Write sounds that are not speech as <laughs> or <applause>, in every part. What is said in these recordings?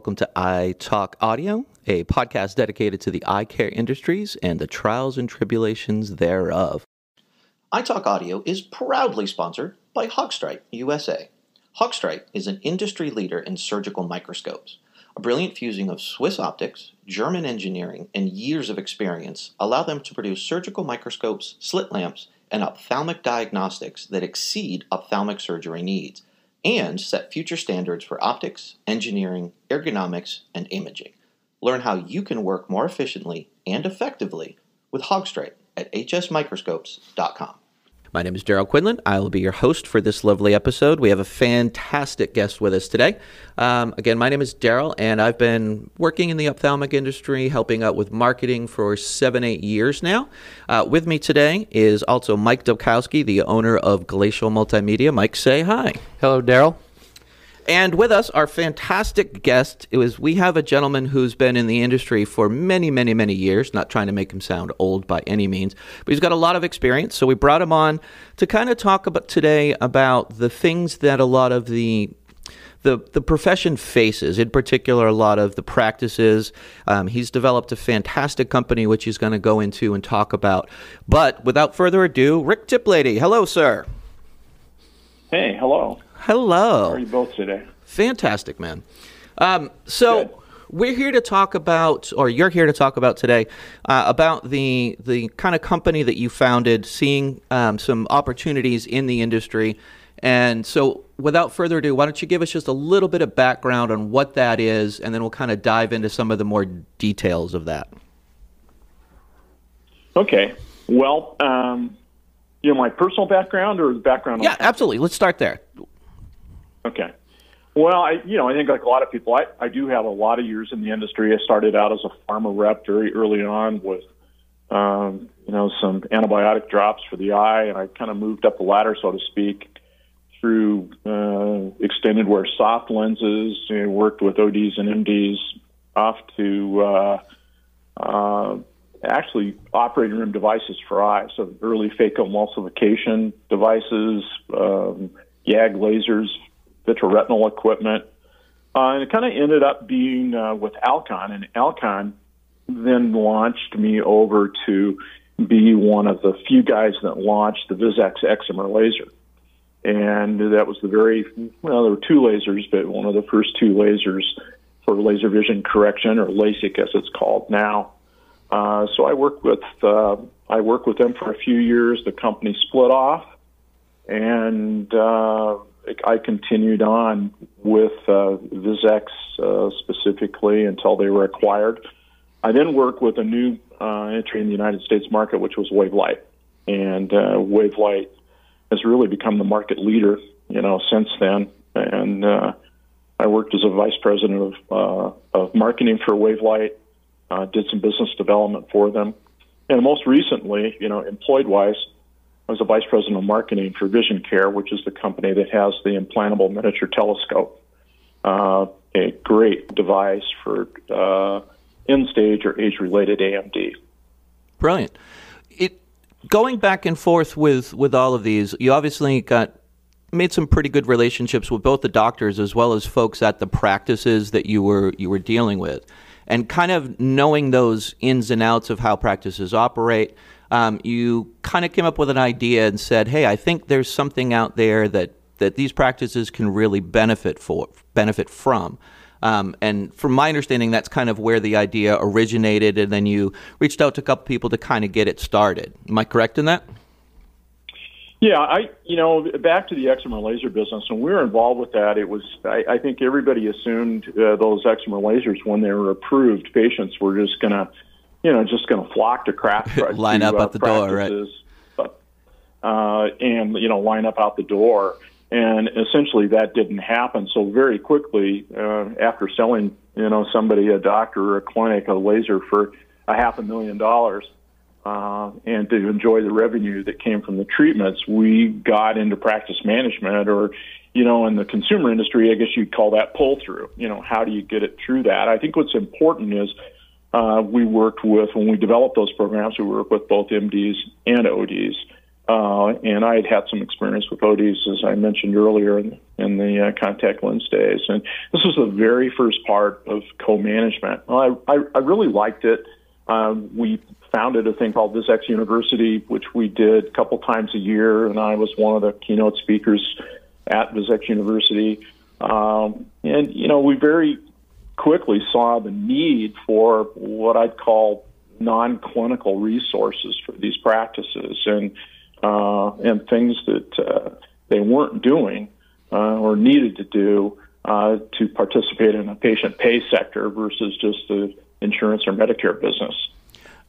welcome to I Talk Audio, a podcast dedicated to the eye care industries and the trials and tribulations thereof. I Talk Audio is proudly sponsored by Haag-Streit USA. Haag-Streit is an industry leader in surgical microscopes. A brilliant fusing of Swiss optics, German engineering, and years of experience allow them to produce surgical microscopes, slit lamps, and ophthalmic diagnostics that exceed ophthalmic surgery needs and set future standards for optics, engineering, ergonomics, and imaging. Learn how you can work more efficiently and effectively with Haag-Streit at hsmicroscopes.com. My name is Daryl Quinlan. I will be your host for this lovely episode. We have a fantastic guest with us today. Um, again, my name is Daryl, and I've been working in the ophthalmic industry, helping out with marketing for seven, eight years now. Uh, with me today is also Mike Dobkowski, the owner of Glacial Multimedia. Mike, say hi. Hello, Daryl. And with us, our fantastic guest was we have a gentleman who's been in the industry for many, many, many years. Not trying to make him sound old by any means, but he's got a lot of experience. So we brought him on to kind of talk about today about the things that a lot of the the, the profession faces, in particular, a lot of the practices. Um, he's developed a fantastic company, which he's going to go into and talk about. But without further ado, Rick Tiplady. Hello, sir. Hey, hello. Hello. How are you both today? Fantastic, man. Um, so Good. we're here to talk about, or you're here to talk about today, uh, about the the kind of company that you founded, seeing um, some opportunities in the industry. And so, without further ado, why don't you give us just a little bit of background on what that is, and then we'll kind of dive into some of the more details of that. Okay. Well, um, you know, my personal background or the background? Yeah, absolutely. Let's start there. Okay. Well, I, you know, I think like a lot of people, I, I do have a lot of years in the industry. I started out as a pharma rep very early on with, um, you know, some antibiotic drops for the eye, and I kind of moved up the ladder, so to speak, through uh, extended wear soft lenses. Know, worked with ODs and MDs, off to uh, uh, actually operating room devices for eyes, so early phacoemulsification devices, um, YAG lasers, vitreoretinal equipment. Uh, and it kind of ended up being uh, with Alcon, and Alcon then launched me over to be one of the few guys that launched the VisX excimer laser. And that was the very, well, there were two lasers, but one of the first two lasers for laser vision correction, or LASIK as it's called now. Uh, so I worked with uh, I worked with them for a few years. The company split off, and uh, I continued on with uh, VisX uh, specifically until they were acquired. I then worked with a new uh, entry in the United States market, which was Wavelight, and uh, Wavelight has really become the market leader, you know, since then. And uh, I worked as a vice president of uh, of marketing for Wavelight, uh, did some business development for them, and most recently, you know, employed wise, I was a vice president of marketing for Vision Care, which is the company that has the implantable miniature telescope, uh, a great device for uh, end stage or age related AMD. Brilliant. It going back and forth with with all of these. You obviously got made some pretty good relationships with both the doctors as well as folks at the practices that you were you were dealing with, and kind of knowing those ins and outs of how practices operate. Um, you kind of came up with an idea and said, "Hey, I think there's something out there that that these practices can really benefit for benefit from." Um, and from my understanding, that's kind of where the idea originated, and then you reached out to a couple people to kind of get it started. Am I correct in that? Yeah, I you know back to the excimer laser business. When we were involved with that, it was I, I think everybody assumed uh, those excimer lasers when they were approved, patients were just gonna you know just gonna flock to craft <laughs> line to, up uh, at the door, right? Uh, and you know line up out the door. And essentially, that didn't happen. So very quickly, uh, after selling, you know, somebody, a doctor or a clinic, a laser for a half a million dollars, uh, and to enjoy the revenue that came from the treatments, we got into practice management, or, you know, in the consumer industry, I guess you'd call that pull through. You know, how do you get it through that? I think what's important is uh, we worked with when we developed those programs. We worked with both MDs and ODs uh, and I had had some experience with ODs, as I mentioned earlier, in, in the uh, contact lens days. And this was the very first part of co-management. Well, I, I, I really liked it. Um, we founded a thing called VisX University, which we did a couple times a year, and I was one of the keynote speakers at VisX University. Um, and, you know, we very quickly saw the need for what I'd call non-clinical resources for these practices and uh, and things that uh, they weren't doing uh, or needed to do uh, to participate in a patient pay sector versus just the insurance or Medicare business.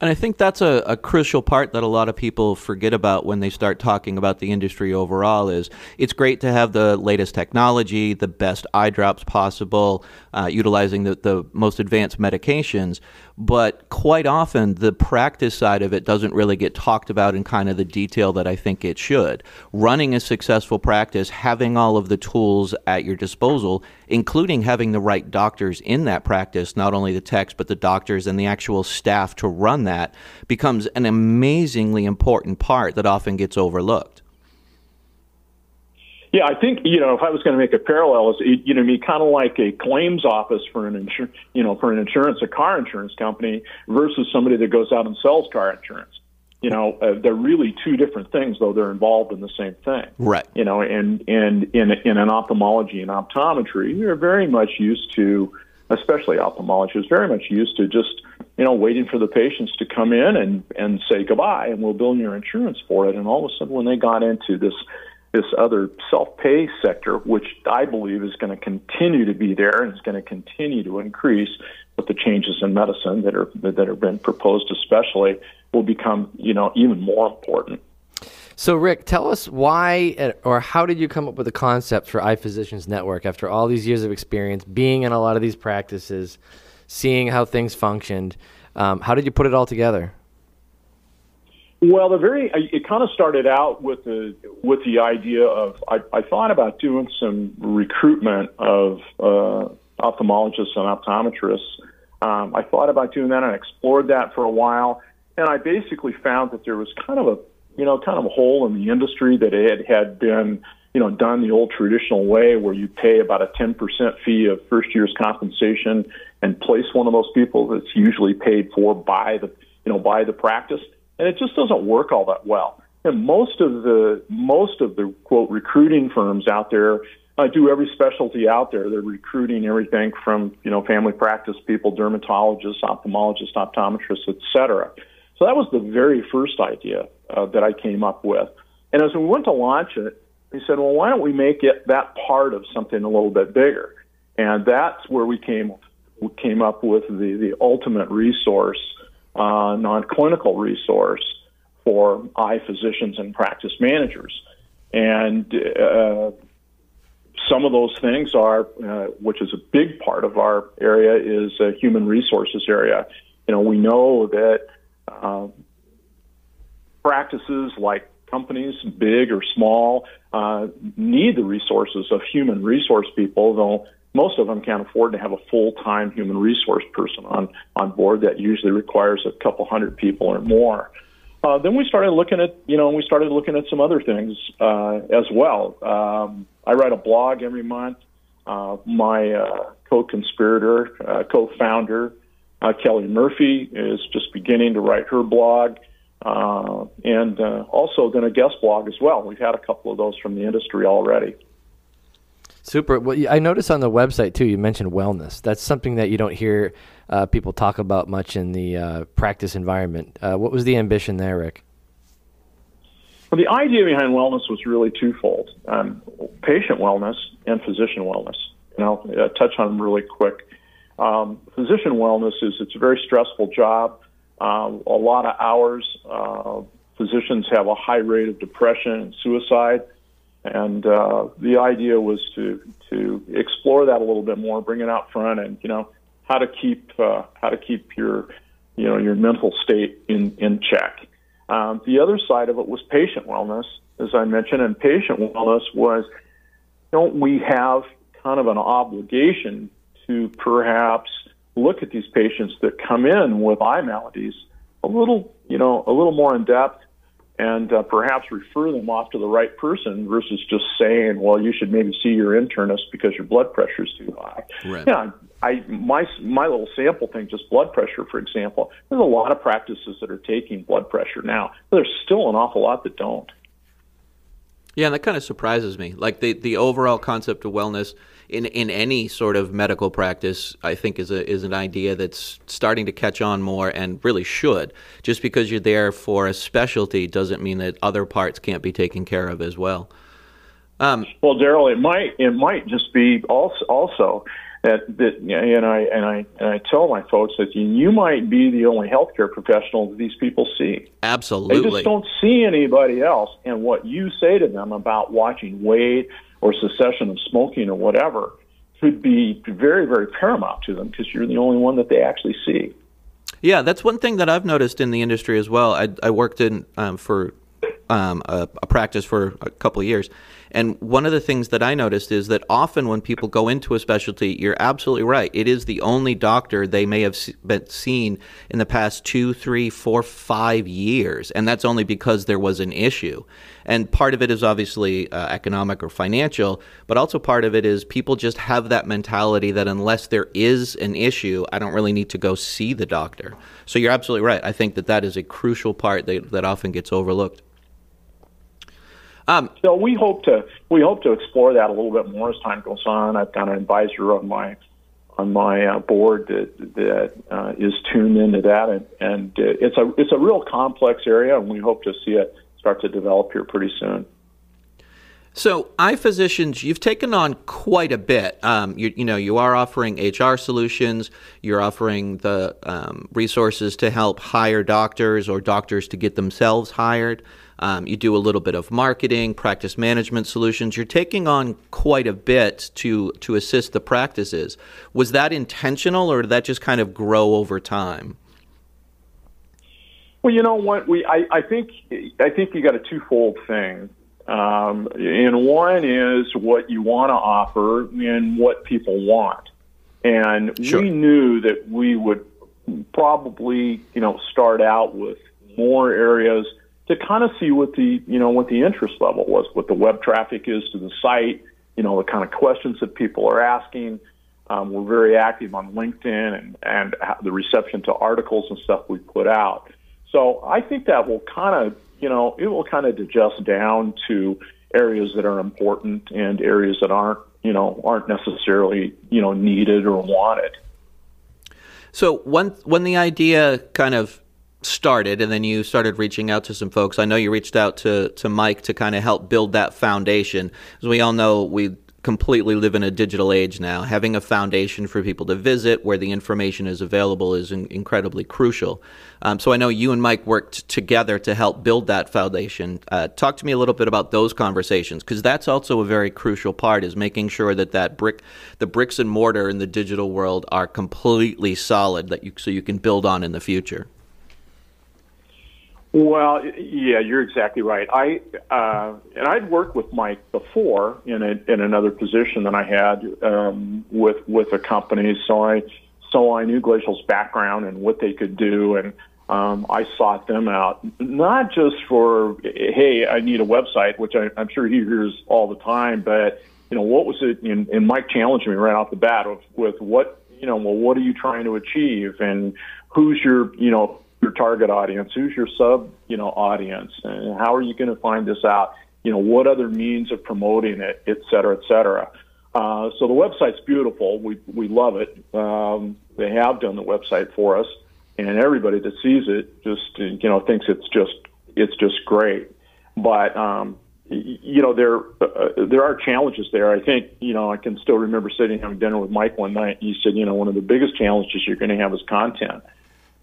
And I think that's a, a, crucial part that a lot of people forget about when they start talking about the industry overall is it's great to have the latest technology, the best eye drops possible, uh, utilizing the, the most advanced medications. But quite often, the practice side of it doesn't really get talked about in kind of the detail that I think it should. Running a successful practice, having all of the tools at your disposal, including having the right doctors in that practice, not only the techs, but the doctors and the actual staff to run that, becomes an amazingly important part that often gets overlooked. Yeah, I think you know if I was going to make a parallel, is you know, me kind of like a claims office for an insurance, you know, for an insurance, a car insurance company versus somebody that goes out and sells car insurance. You know, uh, they're really two different things, though they're involved in the same thing. Right. You know, and and in in an ophthalmology and optometry, we're very much used to, especially ophthalmology, is very much used to just you know waiting for the patients to come in and and say goodbye, and we'll bill your insurance for it. And all of a sudden, when they got into this this other self-pay sector, which I believe is going to continue to be there and is going to continue to increase with the changes in medicine that are that have been proposed, especially, will become you know even more important. So, Rick, tell us why or how did you come up with the concept for Eye Physicians Network after all these years of experience being in a lot of these practices, seeing how things functioned? Um, how did you put it all together? Well, the very it kind of started out with the with the idea of I, I thought about doing some recruitment of uh, ophthalmologists and optometrists. Um, I thought about doing that and explored that for a while, and I basically found that there was kind of a you know kind of a hole in the industry that it had been you know done the old traditional way where you pay about a 10% fee of first year's compensation and place one of those people that's usually paid for by the you know by the practice and it just doesn't work all that well. And most of the most of the quote recruiting firms out there uh, do every specialty out there. They're recruiting everything from you know family practice people, dermatologists, ophthalmologists, optometrists, etc. So that was the very first idea uh, that I came up with. And as we went to launch it, we said, well, why don't we make it that part of something a little bit bigger? And that's where we came we came up with the the ultimate resource uh, non-clinical resource for eye physicians and practice managers. And uh, some of those things are, uh, which is a big part of our area, is a human resources area. You know, we know that uh, practices like companies, big or small, uh, need the resources of human resource people, though most of them can't afford to have a full-time human resource person on on board. That usually requires a couple hundred people or more. Uh, then we started looking at, you know, we started looking at some other things uh, as well. Um, I write a blog every month. Uh, my uh, co-conspirator, uh, co-founder, uh, Kelly Murphy, is just beginning to write her blog, and also then a guest blog as well. We've had a couple of those from the industry already. Super. Well, I noticed on the website too. You mentioned wellness. That's something that you don't hear uh, people talk about much in the uh, practice environment. Uh, what was the ambition there, Rick? Well, the idea behind wellness was really twofold: um, patient wellness and physician wellness. And I'll uh, touch on them really quick. Um, physician wellness is it's a very stressful job, uh, a lot of hours. Uh, physicians have a high rate of depression and suicide. And uh, the idea was to to explore that a little bit more, bring it out front, and you know how to keep uh, how to keep your you know your mental state in in check. Um, the other side of it was patient wellness, as I mentioned, and patient wellness was don't we have kind of an obligation to perhaps look at these patients that come in with eye maladies a little you know a little more in depth and uh, perhaps refer them off to the right person versus just saying, well, you should maybe see your internist because your blood pressure is too high. Right. Yeah, I my my little sample thing, just blood pressure, for example. There's a lot of practices that are taking blood pressure now. But there's still an awful lot that don't. Yeah, and that kind of surprises me. Like the the overall concept of wellness in in any sort of medical practice, I think is a is an idea that's starting to catch on more and really should. Just because you're there for a specialty doesn't mean that other parts can't be taken care of as well. Um, well, Daryl, it might it might just be also also that that and I and I and I tell my folks that you might be the only healthcare professional that these people see. Absolutely, they just don't see anybody else. And what you say to them about watching weight or cessation of smoking or whatever could be very very paramount to them because you're the only one that they actually see. Yeah, that's one thing that I've noticed in the industry as well. I, I worked in um, for um, a, a, practice for a couple of years. And one of the things that I noticed is that often when people go into a specialty, you're absolutely right. It is the only doctor they may have been seen in the past two, three, four, five years. And that's only because there was an issue. And part of it is obviously uh, economic or financial, but also part of it is people just have that mentality that unless there is an issue, I don't really need to go see the doctor. So you're absolutely right. I think that that is a crucial part that, that often gets overlooked. Um, so we hope to we hope to explore that a little bit more as time goes on. I've got an advisor on my on my uh, board that that uh, is tuned into that, and, and uh, it's a it's a real complex area, and we hope to see it start to develop here pretty soon. So, eye physicians, you've taken on quite a bit. Um, you, you, know, you are offering HR solutions. You're offering the um, resources to help hire doctors or doctors to get themselves hired. Um, you do a little bit of marketing, practice management solutions. You're taking on quite a bit to to assist the practices. Was that intentional, or did that just kind of grow over time? Well, you know what? We I, I think I think you got a twofold thing. Um, and one is what you want to offer and what people want. And sure. we knew that we would probably, you know, start out with more areas to kind of see what the you know what the interest level was, what the web traffic is to the site, you know the kind of questions that people are asking. Um, we're very active on LinkedIn and and the reception to articles and stuff we put out. So I think that will kind of you know it will kind of adjust down to areas that are important and areas that aren't you know aren't necessarily you know needed or wanted. So when when the idea kind of started and then you started reaching out to some folks. I know you reached out to, to Mike to kind of help build that foundation. As we all know, we completely live in a digital age now. Having a foundation for people to visit where the information is available is in, incredibly crucial. Um, so I know you and Mike worked together to help build that foundation. Uh, talk to me a little bit about those conversations because that's also a very crucial part is making sure that that brick, the bricks and mortar in the digital world are completely solid that you so you can build on in the future. Well, yeah, you're exactly right. I uh, and I'd worked with Mike before in a, in another position that I had um, with with a company, so I so I knew Glacial's background and what they could do, and um, I sought them out not just for hey, I need a website, which I, I'm sure he hears all the time, but you know what was it? And, and Mike challenged me right off the bat with, with what you know, well, what are you trying to achieve, and who's your you know your target audience? Who's your sub, you know, audience? And how are you going to find this out? You know, what other means of promoting it, et cetera, et cetera. Uh, so the website's beautiful. We we love it. Um, they have done the website for us, and everybody that sees it just you know thinks it's just it's just great. But um, you know there uh, there are challenges there. I think you know I can still remember sitting having dinner with Mike one night. He said you know one of the biggest challenges you're going to have is content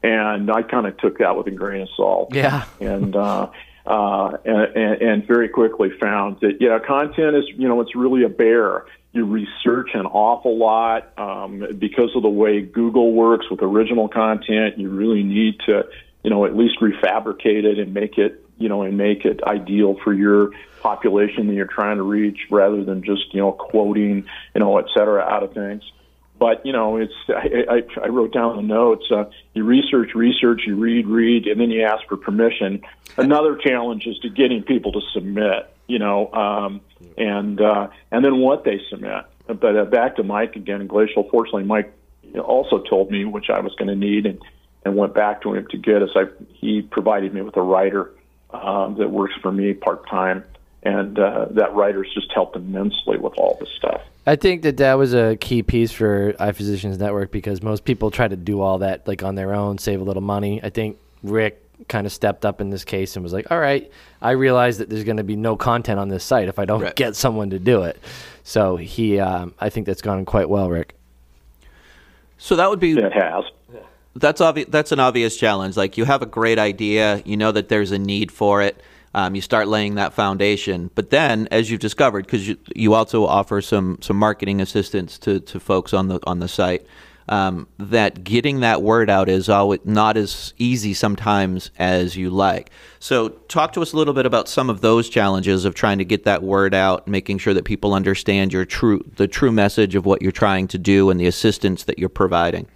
and I kind of took that with a grain of salt. Yeah. And uh, uh, and, and very quickly found that yeah, content is you know it's really a bear. You research an awful lot um, because of the way Google works with original content. You really need to you know at least refabricate it and make it you know and make it ideal for your population that you're trying to reach, rather than just you know quoting you know et cetera out of things. But you know, it's I, I, I wrote down the notes. Uh, you research, research, you read, read, and then you ask for permission. Another challenge is to getting people to submit. You know, um, and uh, and then what they submit. But uh, back to Mike again, Glacial. Fortunately, Mike also told me which I was going to need, and and went back to him to get us. I he provided me with a writer um, that works for me part time, and uh, that writer's just helped immensely with all this stuff. I think that that was a key piece for iPhysicians Network because most people try to do all that like on their own, save a little money. I think Rick kind of stepped up in this case and was like, "All right, I realize that there's going to be no content on this site if I don't right. get someone to do it." So he, um, I think that's gone quite well, Rick. So that would be it has. That's obvious. That's an obvious challenge. Like you have a great idea, you know that there's a need for it. Um, you start laying that foundation, but then, as you've discovered, because you, you also offer some some marketing assistance to, to folks on the on the site, um, that getting that word out is always not as easy sometimes as you like. So, talk to us a little bit about some of those challenges of trying to get that word out, making sure that people understand your true the true message of what you're trying to do and the assistance that you're providing.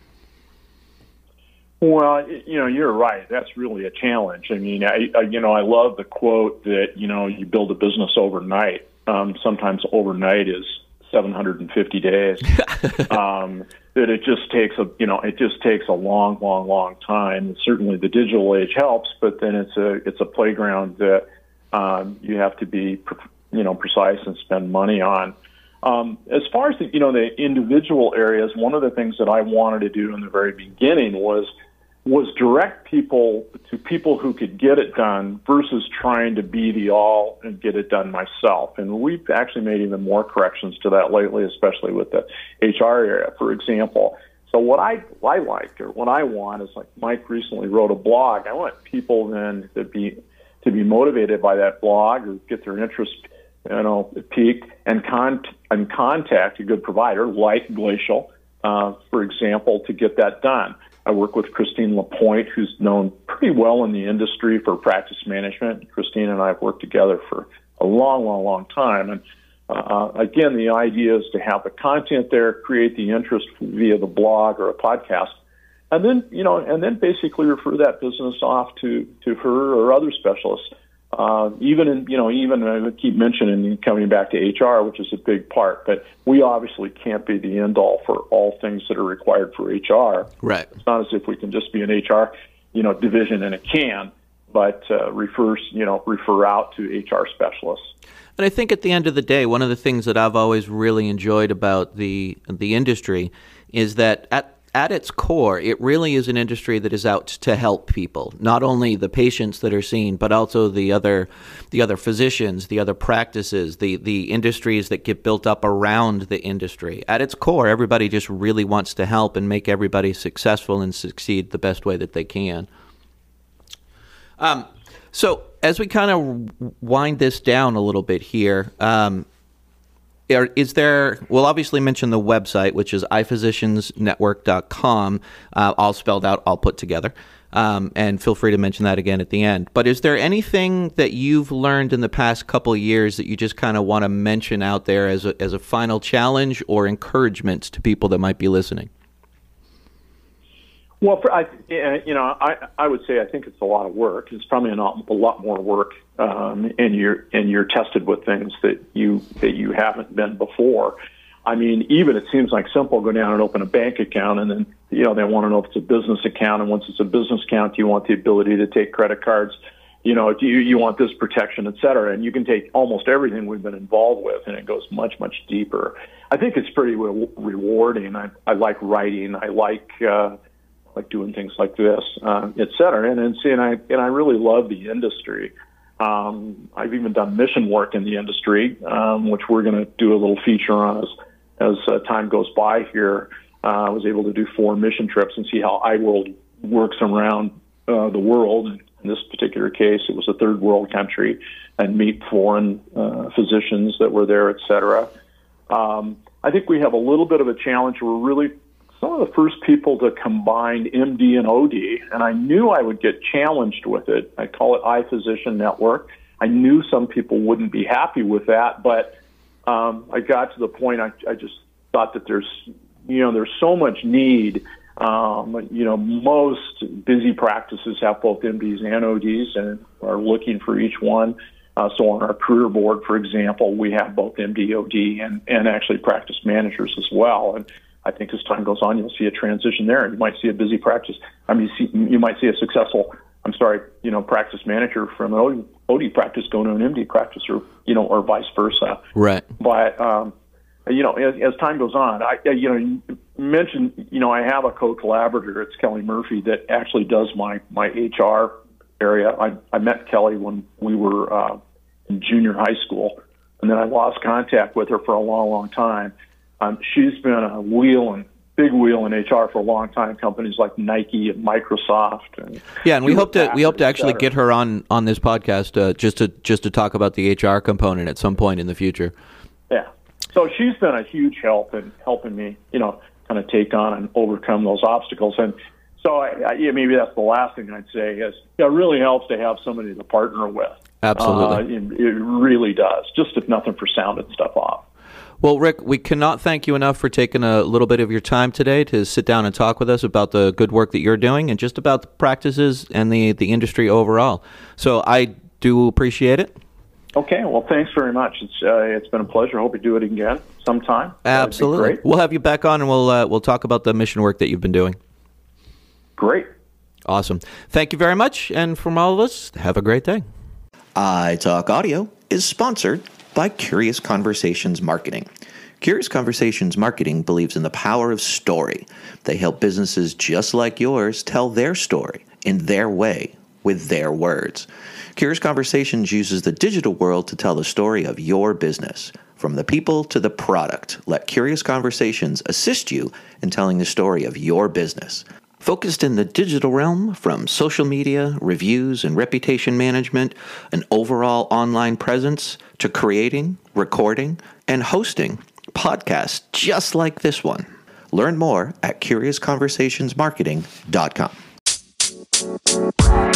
Well, you know, you're right. That's really a challenge. I mean, I, I you know, I love the quote that you know you build a business overnight. Um, sometimes overnight is 750 days. <laughs> um, that it just takes a you know it just takes a long, long, long time. And certainly, the digital age helps, but then it's a it's a playground that um, you have to be you know precise and spend money on. Um, as far as the, you know the individual areas, one of the things that I wanted to do in the very beginning was was direct people to people who could get it done versus trying to be the all and get it done myself. And we've actually made even more corrections to that lately, especially with the HR area, for example. So what I, I like or what I want is like Mike recently wrote a blog. I want people then to be to be motivated by that blog or get their interest, you know, peaked and con and contact a good provider like Glacial, uh, for example, to get that done. I work with Christine Lapointe, who's known pretty well in the industry for practice management. Christine and I have worked together for a long, long, long time. And uh, again, the idea is to have the content there, create the interest via the blog or a podcast, and then you know, and then basically refer that business off to to her or other specialists uh, even in, you know, even I keep mentioning coming back to HR, which is a big part, but we obviously can't be the end all for all things that are required for HR. Right. It's not as if we can just be an HR, you know, division and it can, but uh, refers, you know, refer out to HR specialists. And I think at the end of the day, one of the things that I've always really enjoyed about the the industry is that at at its core, it really is an industry that is out to help people, not only the patients that are seen, but also the other, the other physicians, the other practices, the the industries that get built up around the industry. At its core, everybody just really wants to help and make everybody successful and succeed the best way that they can. Um, so as we kind of wind this down a little bit here, um, are, is there we'll obviously mention the website which is iphysiciansnetwork.com uh, all spelled out all put together. Um, and feel free to mention that again at the end. But is there anything that you've learned in the past couple years that you just kind of want to mention out there as a, as a final challenge or encouragement to people that might be listening? Well, for, I, you know, I, I would say I think it's a lot of work. It's probably a lot more work, um, and you're and you're tested with things that you that you haven't been before. I mean, even it seems like simple. Go down and open a bank account, and then you know they want to know if it's a business account, and once it's a business account, you want the ability to take credit cards. You know, you you want this protection, et cetera, and you can take almost everything we've been involved with, and it goes much much deeper. I think it's pretty re- rewarding. I I like writing. I like. Uh, like doing things like this, uh, et cetera. And, and see, and I and I really love the industry. Um, I've even done mission work in the industry, um, which we're going to do a little feature on as as uh, time goes by here. Uh, I was able to do four mission trips and see how iWorld works around uh, the world. In this particular case, it was a third world country, and meet foreign uh, physicians that were there, et cetera. Um, I think we have a little bit of a challenge. We're really some of the first people to combine MD and OD, and I knew I would get challenged with it. I call it iPhysician Network. I knew some people wouldn't be happy with that, but um, I got to the point I, I just thought that there's you know, there's so much need. Um, you know, most busy practices have both MDs and ODs and are looking for each one. Uh, so on our career board, for example, we have both MD, OD, and, and actually practice managers as well. And I think as time goes on, you'll see a transition there. and You might see a busy practice. I mean, you, see, you might see a successful, I'm sorry, you know, practice manager from an OD practice going to an MD practice, or you know, or vice versa. Right. But um, you know, as, as time goes on, I you know you mentioned you know I have a co-collaborator. It's Kelly Murphy that actually does my my HR area. I I met Kelly when we were uh, in junior high school, and then I lost contact with her for a long, long time. Um, she's been a wheel and big wheel in HR for a long time. Companies like Nike and Microsoft. And yeah, and we hope to we hope to actually get her on on this podcast uh, just to just to talk about the HR component at some point in the future. Yeah, so she's been a huge help in helping me, you know, kind of take on and overcome those obstacles. And so, I, I, yeah, maybe that's the last thing I'd say is it really helps to have somebody to partner with. Absolutely, uh, it, it really does. Just if nothing for sounding stuff off. Well, Rick, we cannot thank you enough for taking a little bit of your time today to sit down and talk with us about the good work that you're doing and just about the practices and the, the industry overall. So I do appreciate it. Okay, well, thanks very much. It's uh, it's been a pleasure. Hope we do it again sometime. Absolutely, we'll have you back on, and we'll uh, we'll talk about the mission work that you've been doing. Great, awesome. Thank you very much, and from all of us, have a great day. iTalk Audio is sponsored by Curious Conversations Marketing. Curious Conversations Marketing believes in the power of story. They help businesses just like yours tell their story in their way with their words. Curious Conversations uses the digital world to tell the story of your business. From the people to the product, let Curious Conversations assist you in telling the story of your business. Focused in the digital realm, from social media, reviews, and reputation management, an overall online presence, to creating, recording, and hosting podcasts just like this one. Learn more at CuriousConversationsMarketing.com.